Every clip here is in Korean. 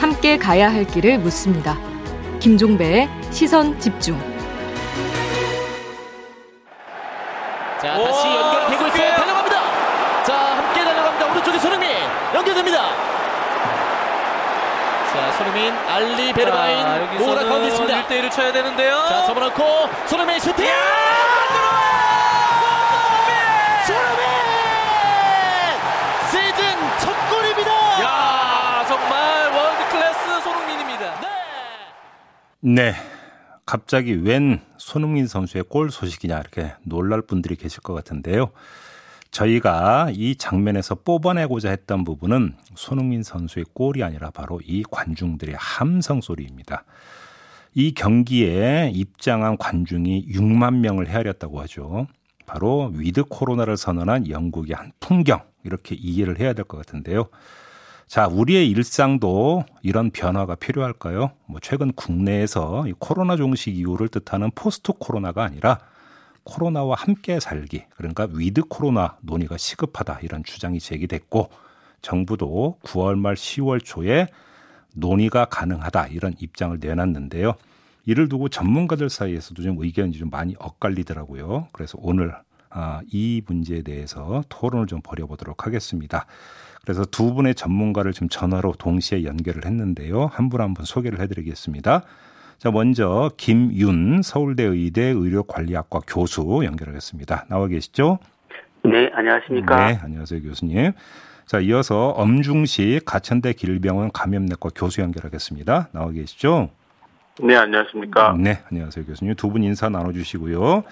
함께 가야 할 길을 묻습니다. 김종배의 시선 집중. 자 다시 연결되고 있어요. 달려갑니다. 자 함께 달려갑니다. 오른쪽에 손흥민 연결됩니다. 자 손흥민 알리 베르마인 오라 가운데 있습니다. 1대1을 쳐야 되는데요. 자 접어놓고 손흥민 슈팅! 네. 갑자기 웬 손흥민 선수의 골 소식이냐 이렇게 놀랄 분들이 계실 것 같은데요. 저희가 이 장면에서 뽑아내고자 했던 부분은 손흥민 선수의 골이 아니라 바로 이 관중들의 함성 소리입니다. 이 경기에 입장한 관중이 6만 명을 헤아렸다고 하죠. 바로 with 코로나를 선언한 영국의 한 풍경 이렇게 이해를 해야 될 것 같은데요. 자, 우리의 일상도 이런 변화가 필요할까요? 뭐 최근 국내에서 이 코로나 종식 이후를 뜻하는 post 코로나가 아니라 코로나와 함께 살기, 그러니까 with 코로나 논의가 시급하다 이런 주장이 제기됐고 정부도 9월 말 10월 초에 논의가 가능하다 이런 입장을 내놨는데요. 이를 두고 전문가들 사이에서도 좀 의견이 좀 많이 엇갈리더라고요. 그래서 오늘 아, 이 문제에 대해서 토론을 좀 벌여보도록 하겠습니다. 그래서 두 분의 전문가를 지금 전화로 동시에 연결을 했는데요. 한분 한분 소개를 해드리겠습니다. 자, 먼저 김윤 서울대 의대 의료관리학과 교수 연결하겠습니다. 나와 계시죠? 네, 안녕하십니까? 네, 안녕하세요, 교수님. 자, 이어서 엄중식 가천대 길병원 감염내과 교수 연결하겠습니다. 나와 계시죠? 네, 안녕하십니까? 네, 안녕하세요, 교수님. 두 분 인사 나눠 주시고요.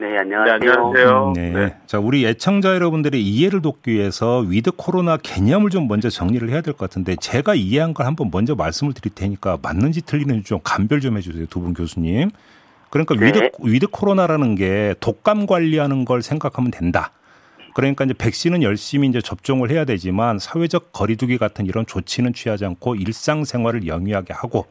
네, 안녕하세요. 네, 안녕하세요. 네. 네. 자, 우리 애청자 여러분들의 이해를 돕기 위해서 with 코로나 개념을 좀 먼저 정리를 해야 될 것 같은데 제가 이해한 걸 한번 먼저 말씀을 드릴 테니까 맞는지 틀리는지 좀 감별 좀 해주세요, 두 분 교수님. 그러니까 네. with with 코로나라는 게 독감 관리하는 걸 생각하면 된다. 그러니까 이제 백신은 열심히 이제 접종을 해야 되지만 사회적 거리두기 같은 이런 조치는 취하지 않고 일상생활을 영위하게 하고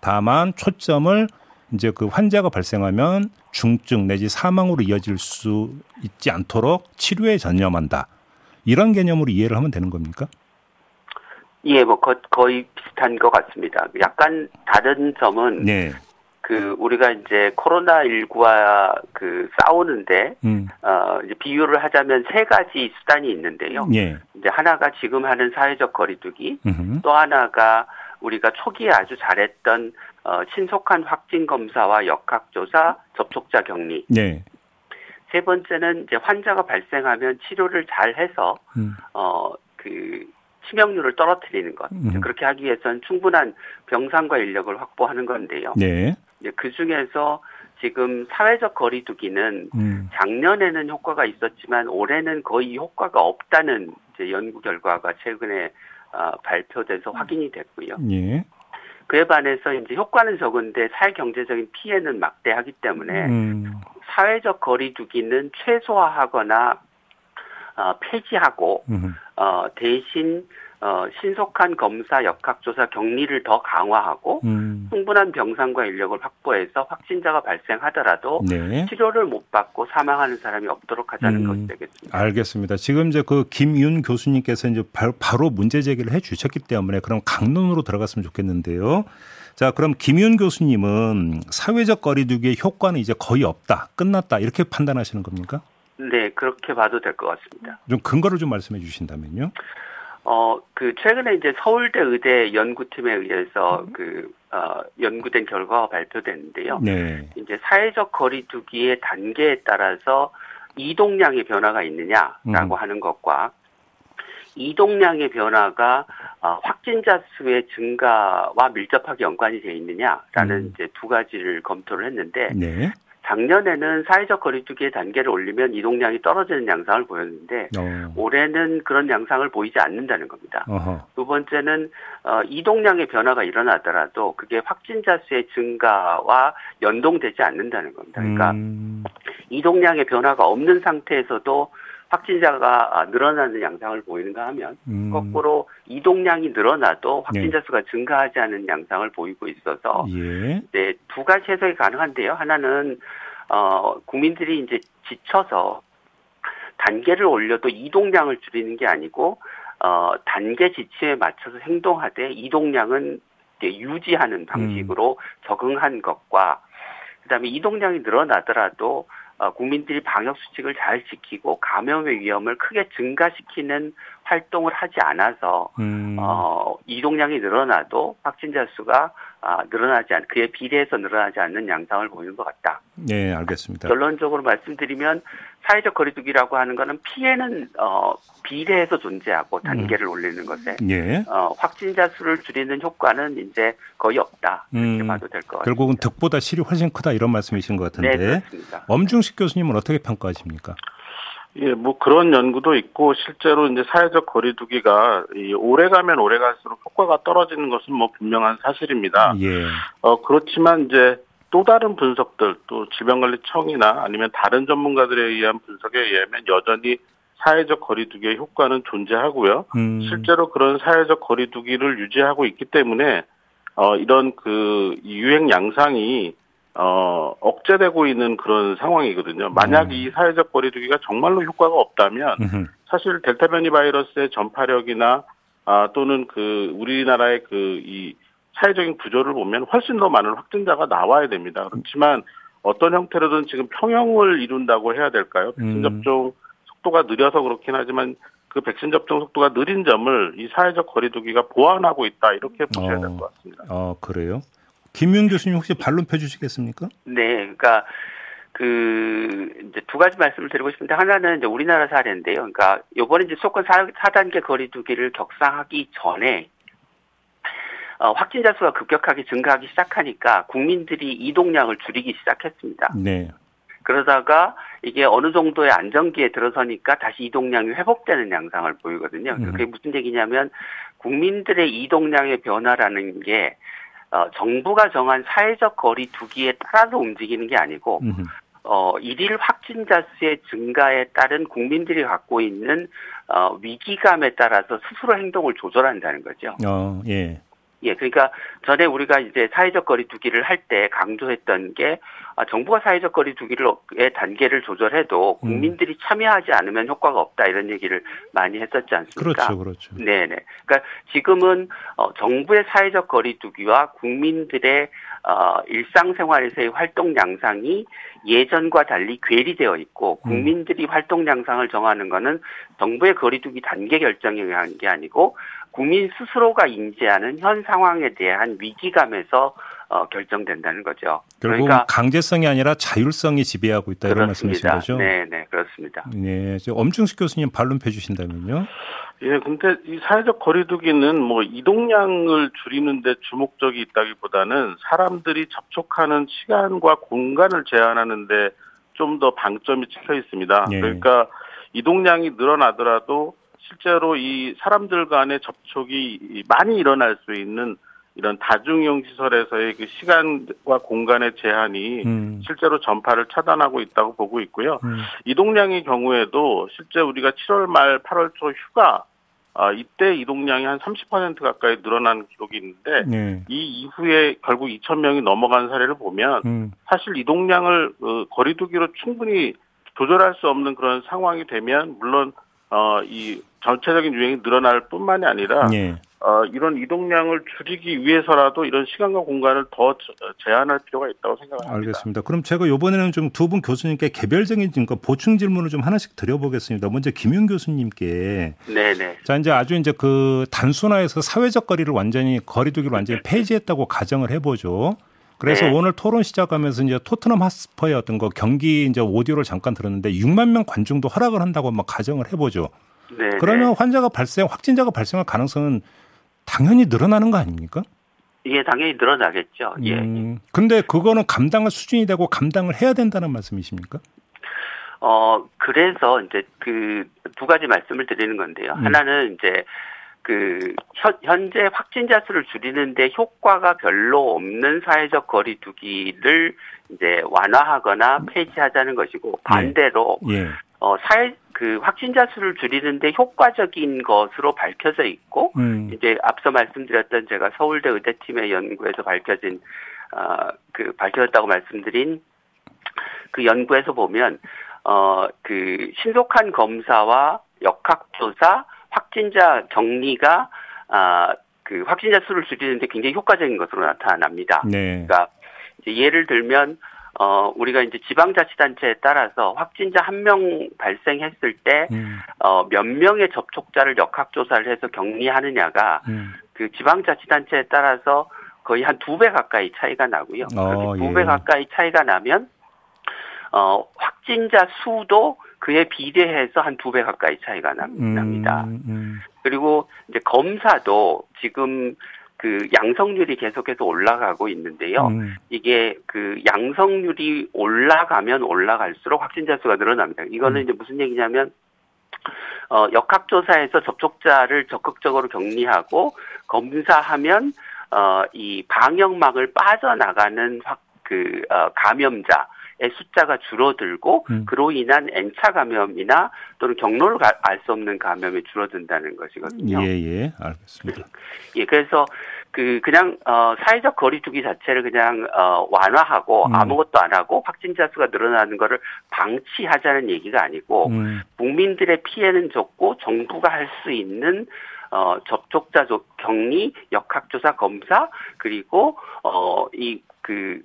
다만 초점을 이제 그 환자가 발생하면 중증 내지 사망으로 이어질 수 있지 않도록 치료에 전념한다. 이런 개념으로 이해를 하면 되는 겁니까? 예, 뭐 거, 거의 비슷한 것 같습니다. 약간 다른 점은 네. 그 우리가 이제 코로나 19와 그 싸우는데 음. 어 이제 비유를 하자면 세 가지 수단이 있는데요. 예. 이제 하나가 지금 하는 사회적 거리두기, 음흠. 또 하나가 우리가 초기에 아주 잘했던 어 신속한 확진 검사와 역학 조사, 접촉자 격리. 네. 세 번째는 이제 환자가 발생하면 치료를 잘 해서 음. 어, 그, 치명률을 떨어뜨리는 것. 음. 그렇게 하기 위해서는 충분한 병상과 인력을 확보하는 건데요. 네. 이제 그 중에서 지금 사회적 거리두기는 음. 작년에는 효과가 있었지만 올해는 거의 효과가 없다는 이제 연구 결과가 최근에 어, 발표돼서 확인이 됐고요. 예. 그에 반해서 이제 효과는 적은데 사회 경제적인 피해는 막대하기 때문에 음. 사회적 거리두기는 최소화하거나 어, 폐지하고 음. 어, 대신 어, 신속한 검사 역학조사 격리를 더 강화하고 음. 충분한 병상과 인력을 확보해서 확진자가 발생하더라도 네. 치료를 못 받고 사망하는 사람이 없도록 하자는 음. 것이 되겠습니다. 알겠습니다. 지금 이제 그 김윤 교수님께서 이제 바로 문제 제기를 해 주셨기 때문에 그럼 강론으로 들어갔으면 좋겠는데요. 자, 그럼 김윤 교수님은 사회적 거리두기의 효과는 이제 거의 없다, 끝났다 이렇게 판단하시는 겁니까? 네, 그렇게 봐도 될 것 같습니다. 좀 근거를 좀 말씀해 주신다면요. 어, 그, 최근에 이제 서울대 의대 연구팀에 의해서 그, 어, 연구된 결과가 발표됐는데요. 네. 이제 사회적 거리두기의 단계에 따라서 이동량의 변화가 있느냐라고 음. 하는 것과 이동량의 변화가 어, 확진자 수의 증가와 밀접하게 연관이 되어 있느냐라는 음. 이제 두 가지를 검토를 했는데 네. 작년에는 사회적 거리두기의 단계를 올리면 이동량이 떨어지는 양상을 보였는데 어. 올해는 그런 양상을 보이지 않는다는 겁니다. 어허. 두 번째는 어, 이동량의 변화가 일어나더라도 그게 확진자 수의 증가와 연동되지 않는다는 겁니다. 그러니까 음. 이동량의 변화가 없는 상태에서도 확진자가 아, 늘어나는 양상을 보이는가 하면 음. 거꾸로 이동량이 늘어나도 확진자 수가 증가하지 않은 양상을 보이고 있어서 예. 네, 두 가지 해석이 가능한데요. 하나는 어 국민들이 이제 지쳐서 단계를 올려도 이동량을 줄이는 게 아니고 어, 단계 지침에 맞춰서 행동하되 이동량은 유지하는 방식으로 음. 적응한 것과 그다음에 이동량이 늘어나더라도 어, 국민들이 방역 수칙을 잘 지키고 감염의 위험을 크게 증가시키는 활동을 하지 않아서 음. 어, 이동량이 늘어나도 확진자 수가 아, 늘어나지 않, 그에 비례해서 늘어나지 않는 양상을 보이는 것 같다. 네, 알겠습니다. 결론적으로 말씀드리면 사회적 거리두기라고 하는 것은 피해는 어, 비례해서 존재하고 단계를 음. 올리는 것에 예. 어, 확진자 수를 줄이는 효과는 이제 거의 없다 이렇게 음. 봐도 될 것 같습니다. 결국은 득보다 실이 훨씬 크다 이런 말씀이신 것 같은데. 네, 그렇습니다. 엄중식 교수님은 어떻게 평가하십니까? 예, 뭐 그런 연구도 있고 실제로 이제 사회적 거리두기가 이 오래 가면 오래 갈수록 효과가 떨어지는 것은 뭐 분명한 사실입니다. 예. 어 그렇지만 이제 또 다른 분석들 또 질병관리청이나 아니면 다른 전문가들에 의한 분석에 의하면 여전히 사회적 거리두기의 효과는 존재하고요. 음. 실제로 그런 사회적 거리두기를 유지하고 있기 때문에 어 이런 그 유행 양상이 어, 억제되고 있는 그런 상황이거든요. 만약 음. 이 사회적 거리두기가 정말로 효과가 없다면 음흠. 사실 델타 변이 바이러스의 전파력이나 아, 또는 그 우리나라의 그 이 사회적인 구조를 보면 훨씬 더 많은 확진자가 나와야 됩니다. 그렇지만 어떤 형태로든 지금 평형을 이룬다고 해야 될까요? 백신 음. 접종 속도가 느려서 그렇긴 하지만 그 백신 접종 속도가 느린 점을 이 사회적 거리두기가 보완하고 있다 이렇게 보셔야 될 것 같습니다. 어, 그래요? 김윤 교수님 혹시 반론 펴주시겠습니까? 네, 그러니까 그 이제 두 가지 말씀을 드리고 싶은데 하나는 이제 우리나라 사례인데요. 그러니까 요번에 이제 수도권 4, 4단계 거리두기를 격상하기 전에 어, 확진자 수가 급격하게 증가하기 시작하니까 국민들이 이동량을 줄이기 시작했습니다. 네. 그러다가 이게 어느 정도의 안정기에 들어서니까 다시 이동량이 회복되는 양상을 보이거든요. 음. 그게 무슨 얘기냐면 국민들의 이동량의 변화라는 게 어, 정부가 정한 사회적 거리 두기에 따라서 움직이는 게 아니고 어, 일일 확진자 수의 증가에 따른 국민들이 갖고 있는 어, 위기감에 따라서 스스로 행동을 조절한다는 거죠. 어, 예. 예, 그러니까 전에 우리가 이제 사회적 거리 두기를 할 때 강조했던 게 아, 정부가 사회적 거리 두기의 단계를 조절해도 음. 국민들이 음. 참여하지 않으면 효과가 없다 이런 얘기를 많이 했었지 않습니까? 그렇죠, 그렇죠. 네, 네. 그러니까 지금은 어, 정부의 사회적 거리 두기와 국민들의 어, 일상생활에서의 활동 양상이 예전과 달리 괴리되어 있고 음. 국민들이 음. 활동 양상을 정하는 것은 정부의 거리두기 단계 결정에 의한 게 아니고 국민 스스로가 인지하는 현 상황에 대한 위기감에서 어, 결정된다는 거죠. 결국 그러니까 강제성이 아니라 자율성이 지배하고 있다 이런 말씀이신 거죠? 네, 네, 그렇습니다. 네, 엄중식 교수님 반론 펴주신다면요? 예, 근데 이 사회적 거리두기는 뭐 이동량을 줄이는데 주목적이 있다기보다는 사람들이 접촉하는 시간과 공간을 제한하는데 좀 더 방점이 찍혀 있습니다. 예. 그러니까 이동량이 늘어나더라도 실제로 이 사람들 간의 접촉이 많이 일어날 수 있는 이런 다중이용 시설에서의 그 시간과 공간의 제한이 음. 실제로 전파를 차단하고 있다고 보고 있고요. 음. 이동량의 경우에도 실제 우리가 7월 말 8월 초 휴가 아, 이때 이동량이 한 30% 가까이 늘어난 기록이 있는데 네. 이 이후에 결국 2천 명이 넘어간 사례를 보면 음. 사실 이동량을 어, 거리두기로 충분히 조절할 수 없는 그런 상황이 되면 물론 어, 이 전체적인 유행이 늘어날 뿐만이 아니라 예. 어, 이런 이동량을 줄이기 위해서라도 이런 시간과 공간을 더 제한할 필요가 있다고 생각합니다. 알겠습니다. 그럼 제가 이번에는 좀 두 분 교수님께 개별적인 그러니까 보충 질문을 좀 하나씩 드려보겠습니다. 먼저 김윤 교수님께. 네네. 자 이제 아주 이제 그 단순화해서 사회적 거리를 완전히 거리두기를 완전히 폐지했다고 가정을 해보죠. 그래서 네. 오늘 토론 시작하면서 이제 토트넘 하스퍼의 어떤 거 경기 이제 오디오를 잠깐 들었는데 6만 명 관중도 허락을 한다고 막 가정을 해보죠. 네. 그러면 환자가 발생, 확진자가 발생할 가능성은 당연히 늘어나는 거 아닙니까? 예, 당연히 늘어나겠죠. 예. 음, 근데 그거는 감당할 수준이 되고 감당을 해야 된다는 말씀이십니까? 어, 그래서 이제 그 두 가지 말씀을 드리는 건데요. 음. 하나는 이제 그 현 재 확진자 수를 줄이는데 효과가 별로 없는 사회적 거리두기를 이제 완화하거나 폐지하자는 것이고 예. 반대로 예. 예. 어 사회 그 확진자 수를 줄이는데 효과적인 것으로 밝혀져 있고 음. 이제 앞서 말씀드렸던 제가 서울대 의대팀의 연구에서 밝혀진 어 그 밝혀졌다고 말씀드린 그 연구에서 보면 어, 그, 신속한 검사와 역학조사, 확진자 격리가, 아, 그 확진자 수를 줄이는데 굉장히 효과적인 것으로 나타납니다. 네. 그러니까 예를 들면 어 우리가 이제 지방자치단체에 따라서 확진자 한 명 발생했을 때 음, 어, 몇 명의 접촉자를 역학조사를 해서 격리하느냐가 음. 그 지방자치단체에 따라서 거의 한 두 배 가까이 차이가 나고요. 어, 두배 예. 가까이 차이가 나면 어, 확진자 수도 그에 비례해서 한 두 배 가까이 차이가 납- 음, 납니다. 음. 그리고 이제 검사도 지금 그 양성률이 계속해서 올라가고 있는데요. 음. 이게 그 양성률이 올라가면 올라갈수록 확진자 수가 늘어납니다. 이거는 음. 이제 무슨 얘기냐면 어 역학조사에서 접촉자를 적극적으로 격리하고 검사하면 어이 방역망을 빠져나가는 확 그 어, 감염자 의 숫자가 줄어들고 음. 그로 인한 N차 감염이나 또는 경로를 알 수 없는 감염이 줄어든다는 것이거든요. 예, 예, 알겠습니다. 예, 그래서 그 그냥 어 사회적 거리두기 자체를 그냥 어 완화하고 음. 아무것도 안 하고 확진자 수가 늘어나는 거를 방치하자는 얘기가 아니고 음, 국민들의 피해는 적고 정부가 할 수 있는 어 접촉자 조- 격리, 역학조사 검사 그리고 어이그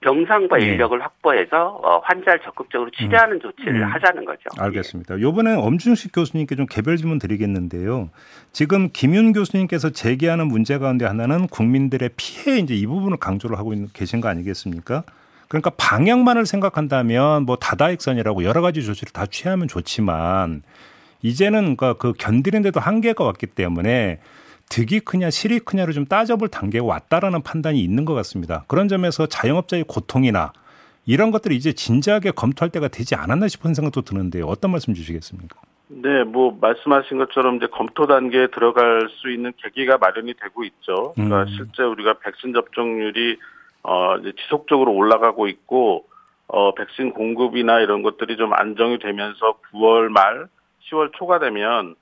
병상과 네. 인력을 확보해서 어, 환자를 적극적으로 치료하는 조치를 음. 하자는 거죠. 알겠습니다. 요번에 엄준식 교수님께 좀 개별 질문 드리겠는데요. 지금 김윤 교수님께서 제기하는 문제 가운데 하나는 국민들의 피해 이제 이 부분을 강조를 하고 있는 계신 거 아니겠습니까? 그러니까 방역만을 생각한다면 뭐 다다익선이라고 여러 가지 조치를 다 취하면 좋지만 이제는 그러니까 그 견디는데도 한계가 왔기 때문에 득이 크냐 실이 크냐를 좀 따져볼 단계가 왔다라는 판단이 있는 것 같습니다. 그런 점에서 자영업자의 고통이나 이런 것들을 이제 진지하게 검토할 때가 되지 않았나 싶은 생각도 드는데요. 어떤 말씀 주시겠습니까? 네, 뭐 말씀하신 것처럼 이제 검토 단계에 들어갈 수 있는 계기가 마련이 되고 있죠. 그러니까 음. 실제 우리가 백신 접종률이 어 지속적으로 올라가고 있고 어 백신 공급이나 이런 것들이 좀 안정이 되면서 9월 말 10월 초가 되면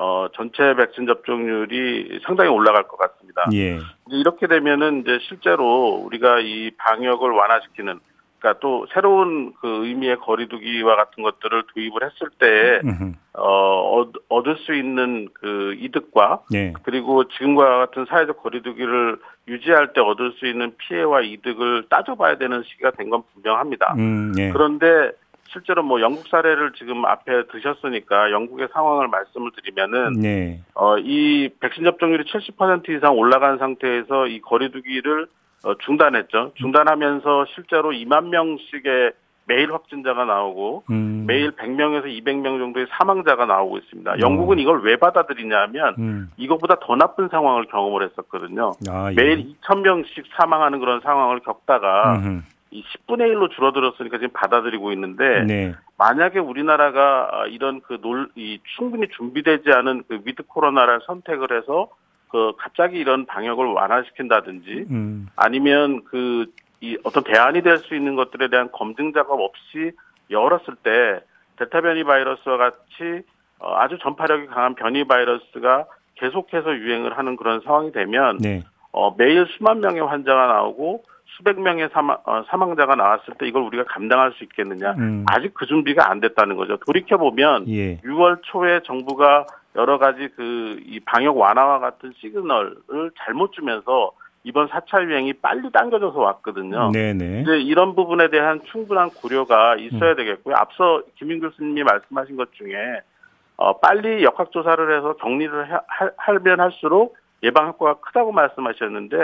어 전체 백신 접종률이 상당히 올라갈 것 같습니다. 예. 이제 이렇게 되면은 이제 실제로 우리가 이 방역을 완화시키는 그러니까 또 새로운 그 의미의 거리두기와 같은 것들을 도입을 했을 때 음흠. 어, 얻- 얻을 수 있는 그 이득과 예. 그리고 지금과 같은 사회적 거리두기를 유지할 때 얻을 수 있는 피해와 이득을 따져봐야 되는 시기가 된 건 분명합니다. 음, 예. 그런데 실제로 뭐 영국 사례를 지금 앞에 드셨으니까 영국의 상황을 말씀을 드리면은 예. 어, 이 백신 접종률이 70% 이상 올라간 상태에서 이 거리두기를 어, 중단했죠. 중단하면서 실제로 2만 명씩의 매일 확진자가 나오고 음. 매일 100명에서 200명 정도의 사망자가 나오고 있습니다. 영국은 이걸 왜 받아들이냐면 음. 이것보다 더 나쁜 상황을 경험을 했었거든요. 아, 예. 매일 2,000명씩 사망하는 그런 상황을 겪다가 음흠. 이 10분의 1로 줄어들었으니까 지금 받아들이고 있는데 네. 만약에 우리나라가 아, 이런 그 놀, 이 충분히 준비되지 않은 그 with 코로나를 선택을 해서 그 갑자기 이런 방역을 완화시킨다든지 음. 아니면 그 이 어떤 대안이 될 수 있는 것들에 대한 검증 작업 없이 열었을 때 델타 변이 바이러스와 같이 어, 아주 전파력이 강한 변이 바이러스가 계속해서 유행을 하는 그런 상황이 되면 네. 어, 매일 수만 명의 환자가 나오고 수백 명의 사망, 어, 사망자가 나왔을 때 이걸 우리가 감당할 수 있겠느냐? 음. 아직 그 준비가 안 됐다는 거죠. 돌이켜 보면 예. 6월 초에 정부가 여러 가지 그 이 방역 완화와 같은 시그널을 잘못 주면서 이번 4차 유행이 빨리 당겨져서 왔거든요. 네, 네. 이제 이런 부분에 대한 충분한 고려가 음. 있어야 되겠고요. 앞서 김인 교수님이 말씀하신 것 중에 어, 빨리 역학조사를 해서 격리를 하, 하- 하면 할수록 예방 효과가 크다고 말씀하셨는데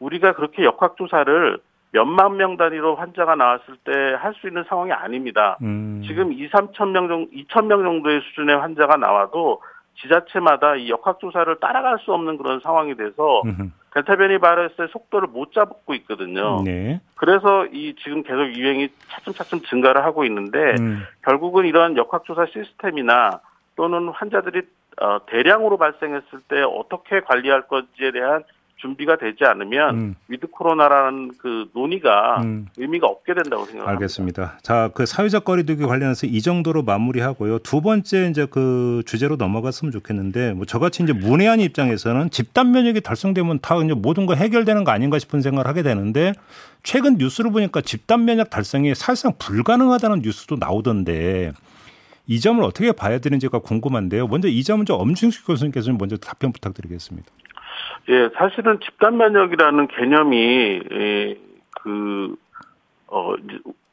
우리가 그렇게 역학조사를 몇만 명 단위로 환자가 나왔을 때 할 수 있는 상황이 아닙니다. 음. 지금 2, 3천 명 정도, 2천 명 정도의 수준의 환자가 나와도 지자체마다 이 역학조사를 따라갈 수 없는 그런 상황이 돼서 음흠. 델타 변이 바이러스의 속도를 못 잡고 있거든요. 네. 그래서 이 지금 계속 유행이 차츰차츰 증가를 하고 있는데 음. 결국은 이러한 역학조사 시스템이나 또는 환자들이 어, 대량으로 발생했을 때 어떻게 관리할 건지에 대한 준비가 되지 않으면 음. 위드 코로나라는 그 논의가 음. 의미가 없게 된다고 생각합니다. 알겠습니다. 자, 그 사회적 거리두기 관련해서 이 정도로 마무리하고요. 두 번째 이제 그 주제로 넘어갔으면 좋겠는데 뭐 저같이 이제 문외한 입장에서는 집단 면역이 달성되면 다 이제 모든 거 해결되는 거 아닌가 싶은 생각을 하게 되는데 최근 뉴스를 보니까 집단 면역 달성이 사실상 불가능하다는 뉴스도 나오던데 이 점을 어떻게 봐야 되는지가 궁금한데요. 먼저 이 점은 좀 엄중식 교수님께서 좀 먼저 답변 부탁드리겠습니다. 예, 사실은 집단 면역이라는 개념이 예, 그 어,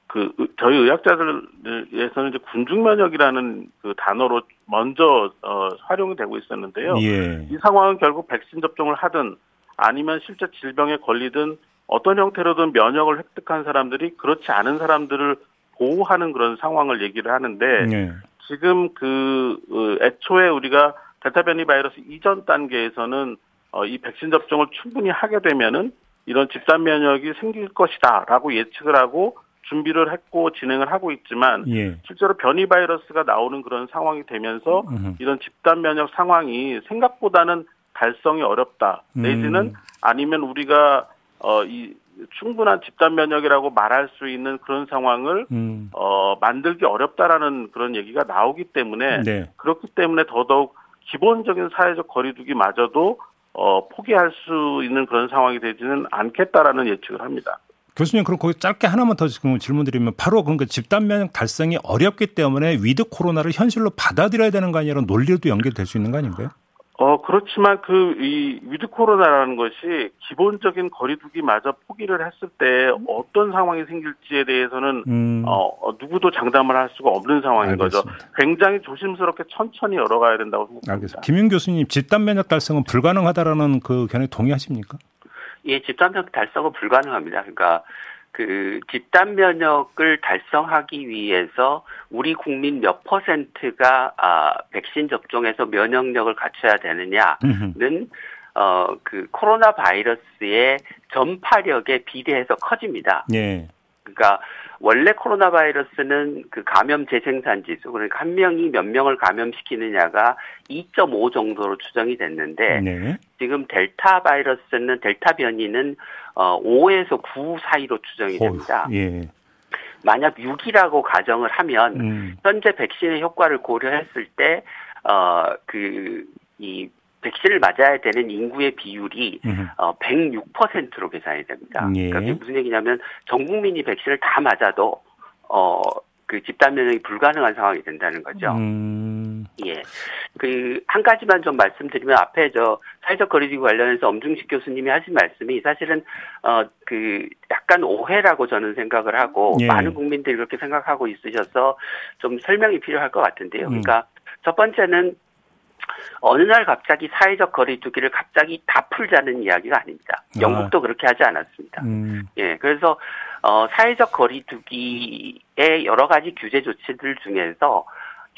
그 의- 저희 의학자들에서는 이제 군중 면역이라는 그 단어로 먼저 어, 활용이 되고 있었는데요. 예. 이 상황은 결국 백신 접종을 하든 아니면 실제 질병에 걸리든 어떤 형태로든 면역을 획득한 사람들이 그렇지 않은 사람들을 보호하는 그런 상황을 얘기를 하는데 예. 지금 그 어, 애초에 우리가 델타 변이 바이러스 이전 단계에서는 어, 이 백신 접종을 충분히 하게 되면은 이런 집단 면역이 생길 것이다라고 예측을 하고 준비를 했고 진행을 하고 있지만 예. 실제로 변이 바이러스가 나오는 그런 상황이 되면서 음흠. 이런 집단 면역 상황이 생각보다는 달성이 어렵다. 음. 내지는 아니면 우리가 어 이 충분한 집단 면역이라고 말할 수 있는 그런 상황을 음. 어 만들기 어렵다라는 그런 얘기가 나오기 때문에 네. 그렇기 때문에 더더욱 기본적인 사회적 거리두기마저도 어 포기할 수 있는 그런 상황이 되지는 않겠다라는 예측을 합니다. 교수님 그럼 거기 짧게 하나만 더 질문드리면 바로 그러니까 집단 면역 달성이 어렵기 때문에 위드 코로나를 현실로 받아들여야 되는 거 아니라 논리로도 연결될 수 있는 거 아닌가요? 어 그렇지만 그 이 위드 코로나라는 것이 기본적인 거리두기마저 포기를 했을 때 어떤 상황이 생길지에 대해서는 음. 어, 어, 누구도 장담을 할 수가 없는 상황인 거죠. 알겠습니다. 굉장히 조심스럽게 천천히 열어가야 된다고 생각합니다. 알겠습니다. 김윤 교수님 집단 면역 달성은 불가능하다라는 그 견해 동의하십니까? 예, 집단 면역 달성은 불가능합니다. 그러니까 그 집단 면역을 달성하기 위해서 우리 국민 몇 퍼센트가 아, 백신 접종에서 면역력을 갖춰야 되느냐는. 어 그 코로나 바이러스의 전파력에 비례해서 커집니다. 예. 그러니까 원래 코로나 바이러스는 그 감염 재생산 지수 그러니까 한 명이 몇 명을 감염시키느냐가 2.5 정도로 추정이 됐는데 네. 지금 델타 바이러스는 델타 변이는 어 5에서 9 사이로 추정이 됩니다. 예. 만약 6이라고 가정을 하면 음. 현재 백신의 효과를 고려했을 때 어그이 백신을 맞아야 되는 인구의 비율이. 어 106%로 계산이 됩니다. 예. 그러니까 그게 무슨 얘기냐면 전 국민이 백신을 다 맞아도 어 그 집단 면역이 불가능한 상황이 된다는 거죠. 음. 예. 그, 한 가지만 좀 말씀드리면 앞에 저 사회적 거리두기 관련해서 엄중식 교수님이 하신 말씀이 사실은, 어, 그, 약간 오해라고 저는 생각을 하고, 예. 많은 국민들이 그렇게 생각하고 있으셔서 좀 설명이 필요할 것 같은데요. 음. 그러니까 첫 번째는 어느 날 갑자기 사회적 거리두기를 갑자기 다 풀자는 이야기가 아닙니다. 아. 영국도 그렇게 하지 않았습니다. 음. 예, 그래서 어, 사회적 거리두기의 여러 가지 규제 조치들 중에서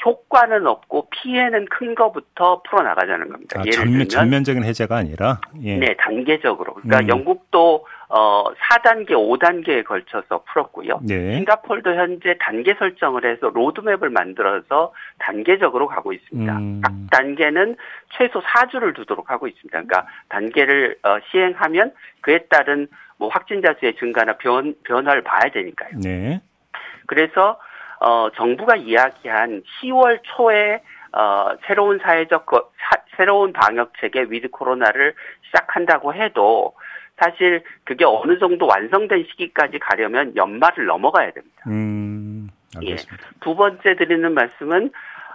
효과는 없고 피해는 큰 거부터 풀어 나가자는 겁니다. 아, 예를 전면, 들면 전면적인 해제가 아니라 예. 네, 단계적으로. 그러니까 음. 영국도 어 4단계, 5단계에 걸쳐서 풀었고요. 네. 싱가폴도 현재 단계 설정을 해서 로드맵을 만들어서 단계적으로 가고 있습니다. 음. 각 단계는 최소 4주를 두도록 하고 있습니다. 그러니까 단계를 어, 시행하면 그에 따른 뭐 확진자 수의 증가나 변, 변화를 봐야 되니까요. 네. 그래서 어, 정부가 이야기한 10월 초에 어, 새로운 사회적 거, 사, 새로운 방역 체계 위드 코로나를 시작한다고 해도 사실 그게 어느 정도 완성된 시기까지 가려면 연말을 넘어가야 됩니다. 음. 알겠습니다. 두 번째 드리는 말씀은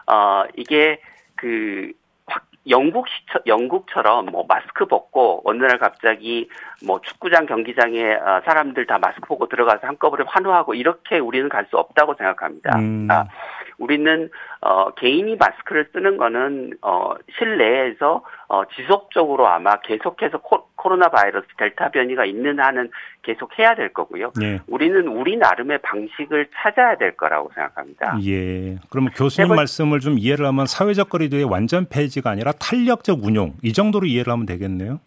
어 이게 그 확- 영국 시처, 영국처럼 뭐 마스크 벗고 어느 날 갑자기 뭐 축구장 경기장에 어, 사람들 다 마스크 벗고 들어가서 한꺼번에 환호하고 이렇게 우리는 갈 수 없다고 생각합니다. 음. 아, 우리는 어 개인이 마스크를 쓰는 거는 어 실내에서 어 지속적으로 아마 계속해서 코, 코로나 바이러스 델타 변이가 있는 한은 계속 해야 될 거고요. 예. 우리는 우리 나름의 방식을 찾아야 될 거라고 생각합니다. 예. 그러면 교수님 세 번- 말씀을 좀 이해를 하면 사회적 거리두기의 완전 폐지가 아니라 탄력적 운용 이 정도로 이해를 하면 되겠네요.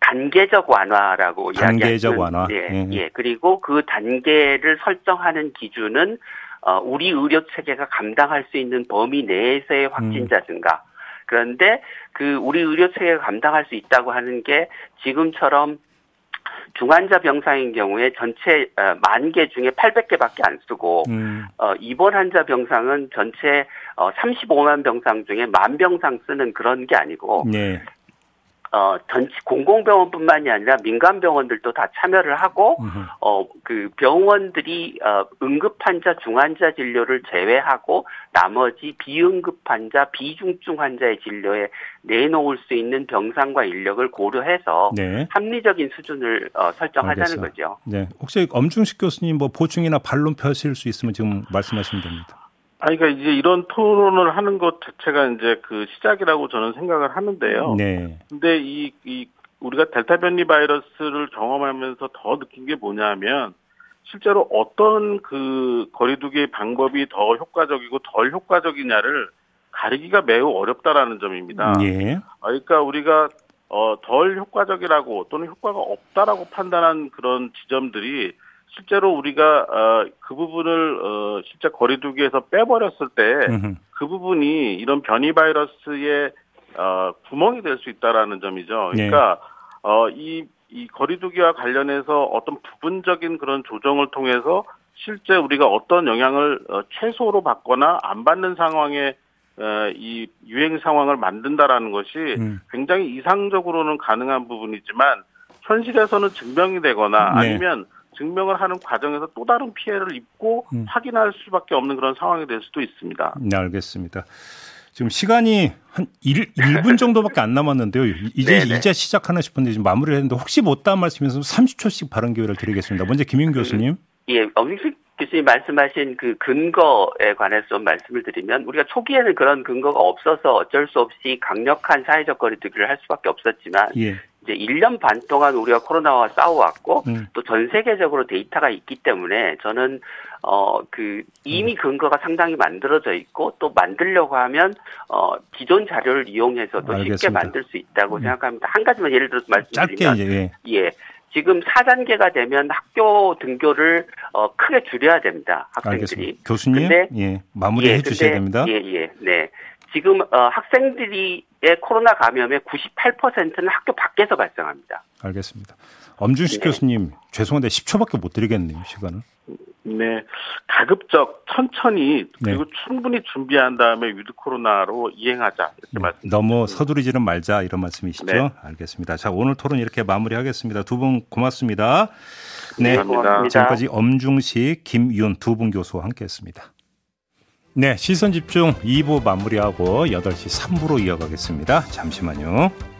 단계적 완화라고 단계적 이야기하시는 완화. 예, 예. 예. 그리고 그 단계를 설정하는 기준은 어, 우리 의료 체계가 감당할 수 있는 범위 내에서의 확진자 음. 증가. 그런데 그 우리 의료 체계가 감당할 수 있다고 하는 게 지금처럼 중환자 병상인 경우에 전체 어, 만개 중에 800개밖에 안 쓰고 음. 어, 입원 환자 병상은 전체 어, 35만 병상 중에 만 병상 쓰는 그런 게 아니고 네. 어, 전체 공공병원뿐만이 아니라 민간 병원들도 다 참여를 하고. 어, 그 병원들이 어, 응급 환자, 중환자 진료를 제외하고 나머지 비응급 환자, 비중증 환자의 진료에 내놓을 수 있는 병상과 인력을 고려해서 네. 합리적인 수준을 어, 설정하자는 알겠어요. 거죠. 네. 혹시 엄중식 교수님 뭐 보충이나 반론 펴실 수 있으면 지금 말씀하시면 됩니다. 아니, 그러니까 이제 이런 토론을 하는 것 자체가 이제 그 시작이라고 저는 생각을 하는데요. 네. 근데 이, 이, 우리가 델타 변이 바이러스를 경험하면서 더 느낀 게 뭐냐면, 실제로 어떤 그 거리두기 방법이 더 효과적이고 덜 효과적이냐를 가리기가 매우 어렵다라는 점입니다. 예. 아, 그러니까 우리가 어, 덜 효과적이라고 또는 효과가 없다라고 판단한 그런 지점들이 실제로 우리가 어, 그 부분을 어, 실제 거리두기에서 빼버렸을 때 그. 부분이 이런 변이 바이러스의 어, 구멍이 될 수 있다라는 점이죠. 네. 그러니까 어, 이, 이 거리두기와 관련해서 어떤 부분적인 그런 조정을 통해서 실제 우리가 어떤 영향을 어, 최소로 받거나 안 받는 상황에 어, 이 유행 상황을 만든다라는 것이 음. 굉장히 이상적으로는 가능한 부분이지만 현실에서는 증명이 되거나 네. 아니면 증명을 하는 과정에서 또 다른 피해를 입고 음. 확인할 수밖에 없는 그런 상황이 될 수도 있습니다. 네, 알겠습니다. 지금 시간이 한 1, 1분 정도밖에 안 남았는데요. 이제 네네. 이제 시작하나 싶은데 지금 마무리를 했는데 혹시 못다한 말씀에서 30초씩 발언 기회를 드리겠습니다. 먼저 김인 교수님. 예, 엄익식 교수님 말씀하신 그 근거에 관해서 좀 말씀을 드리면 우리가 초기에는 그런 근거가 없어서 어쩔 수 없이 강력한 사회적 거리두기를 할 수밖에 없었지만 예. 이제 1년 반 동안 우리가 코로나와 싸워왔고 음. 또전 세계적으로 데이터가 있기 때문에 저는 어 그 이미 근거가 상당히 만들어져 있고 또 만들려고 하면 어 기존 자료를 이용해서 도 쉽게 알겠습니다. 만들 수 있다고 음. 생각합니다. 한 가지만 예를 들어서 짧게 말씀드리면 이제 예. 예. 지금 4단계가 되면 학교 등교를 어 크게 줄여야 됩니다. 학생들이. 알겠습니다. 교수님, 근데- 예, 마무리해 예, 주셔야 됩니다. 예, 예, 네. 지금 어, 학생들이의 코로나 감염의 98%는 학교 밖에서 발생합니다. 알겠습니다. 엄중식 네. 교수님, 죄송한데 10초밖에 못 드리겠네요, 시간을. 네, 가급적 천천히 네. 그리고 충분히 준비한 다음에 위드 코로나로 이행하자 이렇게 말씀. 네. 너무 서두르지는 말자 이런 말씀이시죠? 네. 알겠습니다. 자, 오늘 토론 이렇게 마무리하겠습니다. 두 분 고맙습니다. 네, 감사합니다. 고맙습니다. 지금까지 엄중식, 김윤 두 분 교수와 함께했습니다. 네, 시선 집중 2부 마무리하고 8시 3부로 이어가겠습니다. 잠시만요.